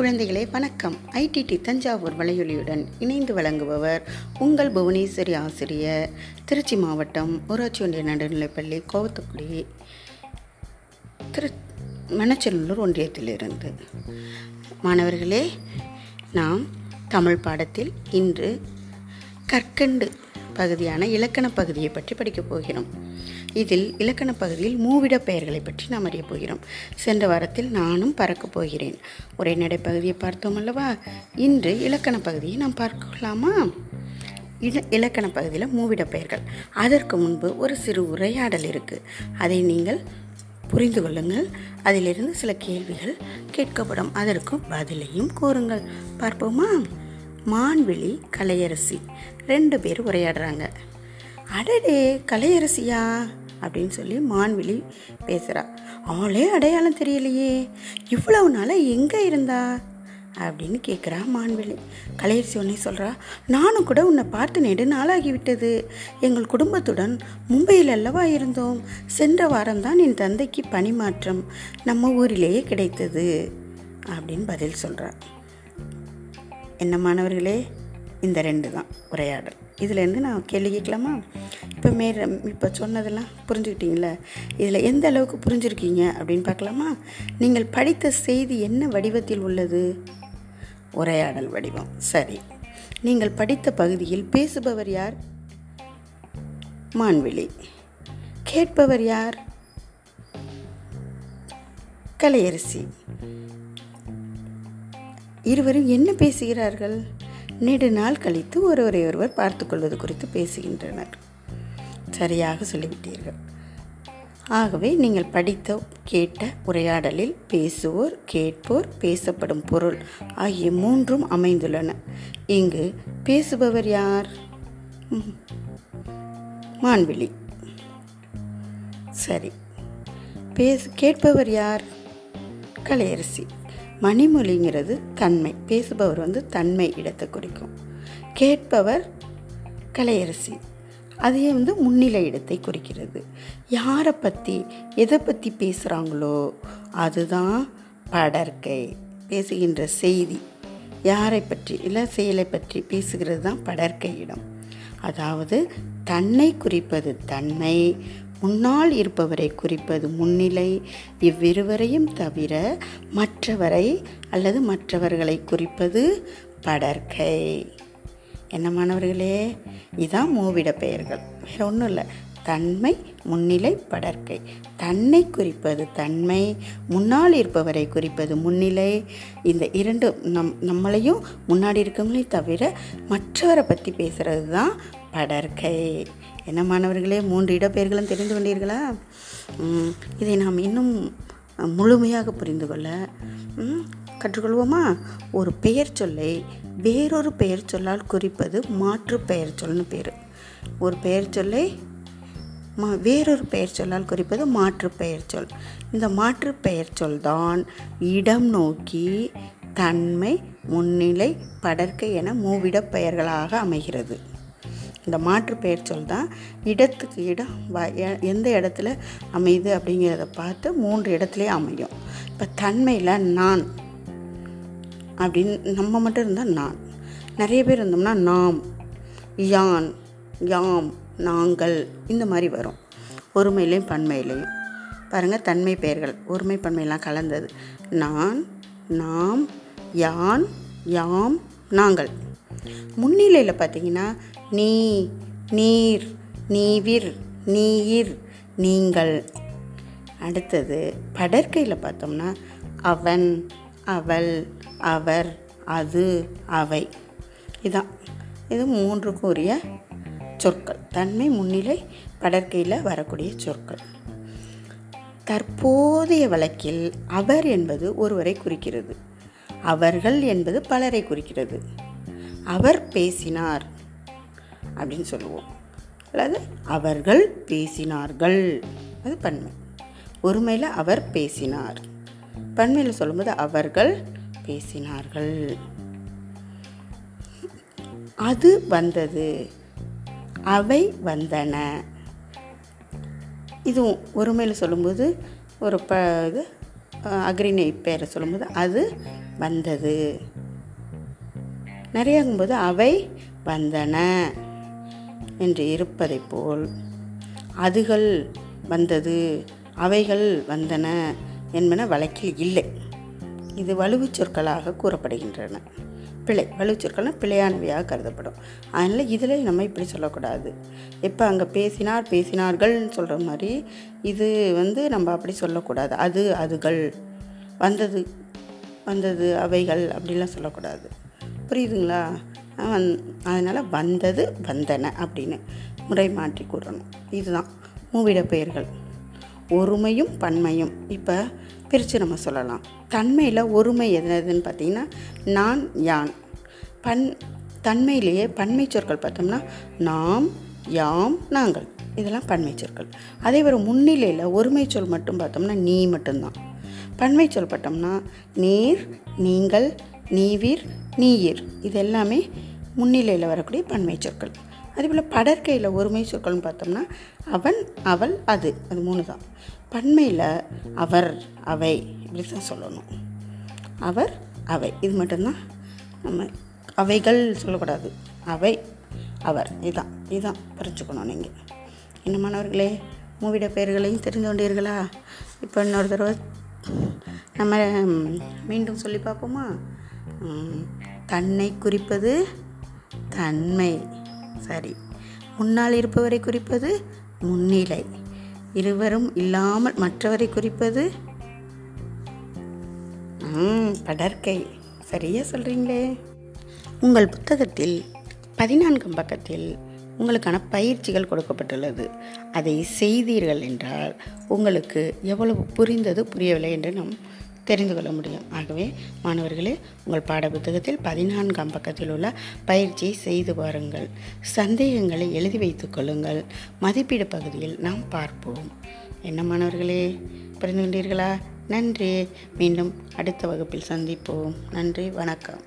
குழந்தைகளே வணக்கம். ஐடிடி தஞ்சாவூர் வலையொலியுடன் இணைந்து வழங்குபவர் உங்கள் புவனேஸ்வரி ஆசிரியர் திருச்சி மாவட்டம் ஊராட்சி ஒன்றிய நடுநிலைப்பள்ளி கோவத்துக்குடி திரு மணச்சநல்லூர் ஒன்றியத்திலிருந்து. மாணவர்களே நாம் தமிழ் பாடத்தில் இன்று கற்கண்டு பகுதியான இலக்கண பகுதியை பற்றி படிக்கப் போகிறோம். இதில் இலக்கண பகுதியில் மூவிட பெயர்களை பற்றி நாம் அறியப் போகிறோம். சென்ற வாரத்தில் நானும் பறக்கப் போகிறேன். உரைநடை பகுதியை பார்த்தோம் அல்லவா? இன்று இலக்கண பகுதியை நாம் பார்க்கலாமா? இல இலக்கண பகுதியில் மூவிட பெயர்கள். அதற்கு முன்பு ஒரு சிறு உரையாடல் இருக்குது அதை நீங்கள் புரிந்து கொள்ளுங்கள். அதிலிருந்து சில கேள்விகள் கேட்கப்படும். அதற்கு பதிலையும் கூறுங்கள். பார்ப்போமா? மான்விழி கலையரசி. ரெண்டு பேர் உரையாடுறாங்க. அடடே கலையரசியா? அப்படின்னு சொல்லி மான்விழி பேசுகிறா அவளே அடையாளம் தெரியலையே. இவ்வளவு நாளாக எங்கே இருந்தா? அப்படின்னு கேட்குறா மான்விழி கலையரசி உடனே சொல்கிறா நானும் கூட உன்னை பார்த்து நெடு நாளாகிவிட்டது எங்கள் குடும்பத்துடன் மும்பையில் அல்லவா இருந்தோம். சென்ற வாரம்தான் என் தந்தைக்கு பணிமாற்றம் நம்ம ஊரிலேயே கிடைத்தது. அப்படின்னு பதில் சொல்கிறா என்ன மாணவர்களே இந்த ரெண்டு தான் உரையாடல். இதுலேருந்து நான் கேள்வி கேட்கலாமா? இப்போ மேற இப்போ சொன்னதெல்லாம் புரிஞ்சுக்கிட்டீங்களா இதில் எந்த அளவுக்கு புரிஞ்சுருக்கீங்க அப்படின்னு பார்க்கலாமா? நீங்கள் படித்த செய்தி என்ன வடிவத்தில் உள்ளது? உரையாடல் வடிவம். சரி. நீங்கள் படித்த பகுதியில் பேசுபவர் யார்? மான்விழி. கேட்பவர் யார்? கலையரசி. இருவரும் என்ன பேசுகிறார்கள்? நெடுநாள் கழித்து ஒருவரை ஒருவர் பார்த்து கொள்வது குறித்து பேசுகின்றனர். சரியாக சொல்லிவிட்டீர்கள். ஆகவே நீங்கள் படித்த கேட்ட உரையாடலில் பேசுவோர் கேட்போர் பேசப்படும் பொருள் ஆகிய மூன்றும் அமைந்துள்ளன. இங்கு பேசுபவர் யார்? மான்விழி. சரி. பேசு கேட்பவர் யார்? கலையரசி. மணிமொழிங்கிறது தன்மை. பேசுபவர் வந்து தன்மை இடத்தை குறிக்கும். கேட்பவர் கலையரசி. அதே வந்து முன்னிலை இடத்தை குறிக்கிறது. யாரை பற்றி எதை பற்றி பேசுகிறாங்களோ அதுதான் படற்கை. பேசுகின்ற செய்தி. யாரை பற்றி இல்லை செயலை பற்றி பேசுகிறது தான் படற்கை இடம். அதாவது தன்னை குறிப்பது தன்மை முன்னால் இருப்பவரை குறிப்பது முன்னிலை இவ்விருவரையும் தவிர மற்றவரை அல்லது மற்றவர்களை குறிப்பது படற்கை. என்ன மாணவர்களே? இதான் மூவிட பெயர்கள். வேறு ஒன்றும் இல்லை. தன்மை முன்னிலை படற்கை. தன்னை குறிப்பது தன்மை முன்னால் இருப்பவரை குறிப்பது முன்னிலை. இந்த இரண்டு நம் நம்மளையும் முன்னாடி இருக்கவங்களையும் தவிர மற்றவரை பற்றி பேசுகிறது தான் படற்கை. என்ன மாணவர்களே மூன்று இடப்பெயர்களும் தெரிந்து கொண்டீர்களா? இதை நாம் இன்னும் முழுமையாக புரிந்து கொள்ள கற்றுக்கொள்வோமா? ஒரு பெயர் சொல்லை வேறொரு பெயர் சொல்லால் குறிப்பது மாற்று பெயர் சொல்னு பேர். ஒரு பெயர் சொல்லை மா வேறொரு பெயர் சொல்லால் குறிப்பது மாற்று பெயர் சொல். இந்த மாற்று பெயர் சொல் தான் இடம் நோக்கி தன்மை முன்னிலை படற்கை என மூவிட பெயர்களாக அமைகிறது. இந்த மாற்று பெயர் சொல் தான் இடத்துக்கு இடம் எந்த இடத்துல அமையுது அப்படிங்கிறத பார்த்து மூன்று இடத்துலையும் அமையும். இப்போ தன்மையில் நான் அப்படின்னு நம்ம மட்டும் இருந்தால் நான். நிறைய பேர் இருந்தோம்னா நாம் யான் யாம் நாங்கள் இந்த மாதிரி வரும். ஒருமையிலையும் பன்மையிலையும். பாருங்கள் தன்மை பெயர்கள் ஒருமை பன்மையெல்லாம் கலந்தது. நான் நாம் யான் யாம் நாங்கள். முன்னிலையில் பார்த்தீங்கன்னா நீ நீர் நீவிர் நீர் நீங்கள். அடுத்தது படற்கையில் பார்த்தோம்னா அவன் அவள் அவர் அது அவை. இதான். இது மூன்றுக்கும் உரிய சொற்கள். தன்மை முன்னிலை படற்கையில் வரக்கூடிய சொற்கள். தற்போதைய வழக்கில் அவர் என்பது ஒருவரை குறிக்கிறது. அவர்கள் என்பது பலரை குறிக்கிறது. அவர் பேசினார் அப்படின்னு சொல்லுவோம். அல்லது அவர்கள் பேசினார்கள். அது பன்மை. ஒருமையில் அவர் பேசினார். பன்மையில் சொல்லும்போது அவர்கள் பேசினார்கள். அது வந்தது. அவை வந்தன. இதுவும் ஒருமையில் சொல்லும்போது ஒரு ப இது அக்ரிணை பேரை சொல்லும்போது அது வந்தது. நிறையாகும்போது அவை வந்தன என்று இருப்பதைப் போல் அதுகள் வந்தது அவைகள் வந்தன என்பன வழக்கில் இல்லை. இது வலுவு சொற்களாக கூறப்படுகின்றன. பிழை வலுவு சொற்கள்னால் பிழையானவையாக கருதப்படும். அதனால் இதில் நம்ம இப்படி சொல்லக்கூடாது. இப்போ அங்கே பேசினார் பேசினார்கள்னு சொல்கிற மாதிரி இது வந்து நம்ம அப்படி சொல்லக்கூடாது. அது அதுகள் வந்தது வந்தது அவைகள் அப்படிலாம் சொல்லக்கூடாது. புரியுதுங்களா? அதனால் வந்தது வந்தன அப்படின்னு முறை மாற்றி கூறணும். இதுதான் மூவிட பெயர்கள். ஒருமையும் பன்மையும். இப்போ பிரித்து நம்ம சொல்லலாம். தன்மையில் ஒருமை எதுன்னு பார்த்தீங்கன்னா நான் யான். பன் தன்மையிலேயே பன்மை சொற்கள் பார்த்தோம்னா நாம் யாம் நாங்கள். இதெல்லாம் பன்மை சொற்கள். அதே ஒரு முன்னிலையில் ஒருமை சொல் மட்டும் பார்த்தோம்னா நீ மட்டும்தான். பன்மை சொல் பார்த்தோம்னா நீர் நீங்கள் நீவிர் நீயிர். இது எல்லாமே முன்னிலையில் வரக்கூடிய பன்மை சொற்கள். அதேபோல் படற்கையில் ஒருமை சொற்கள்னு பார்த்தோம்னா அவன் அவள் அது. அது மூணு தான். பன்மையில் அவர் அவை இப்படி தான் சொல்லணும். அவர் அவை. இது மட்டும்தான் நம்ம அவைகள் சொல்லக்கூடாது. அவை அவர். இதுதான் இதுதான் புரிஞ்சுக்கணும் நீங்கள் என்ன மாணவர்களே மூவிட பெயர்களையும் தெரிந்து கொண்டீர்களா? இப்போ இன்னொரு தடவை நம்ம மீண்டும் சொல்லி பார்ப்போமா? தன்னை குறிப்பது தன்மை. சரி. முன்னால் இருப்பவரை குறிப்பது முன்னிலை. இருவரும் இல்லாமல் மற்றவரை குறிப்பது படற்கை. சரியா சொல்கிறீங்களே உங்கள் புத்தகத்தில் பதினான்காம் பக்கத்தில் உங்களுக்கான பயிற்சிகள் கொடுக்கப்பட்டுள்ளது. அதை செய்தீர்கள் என்றால் உங்களுக்கு எவ்வளவு புரிந்தது புரியவில்லை என்று நாம் தெரிந்து கொள்ள முடியும். ஆகவே மாணவர்களே உங்கள் பாட புத்தகத்தில் பதினான்காம் பக்கத்தில் உள்ள பயிற்சியை செய்து பாருங்கள். சந்தேகங்களை எழுதி வைத்துக் கொள்ளுங்கள். மதிப்பீடு பகுதியில் நாம் பார்ப்போம். என்ன மாணவர்களே புரிந்து கொண்டீர்களா? நன்றி. மீண்டும் அடுத்த வகுப்பில் சந்திப்போம். நன்றி. வணக்கம்.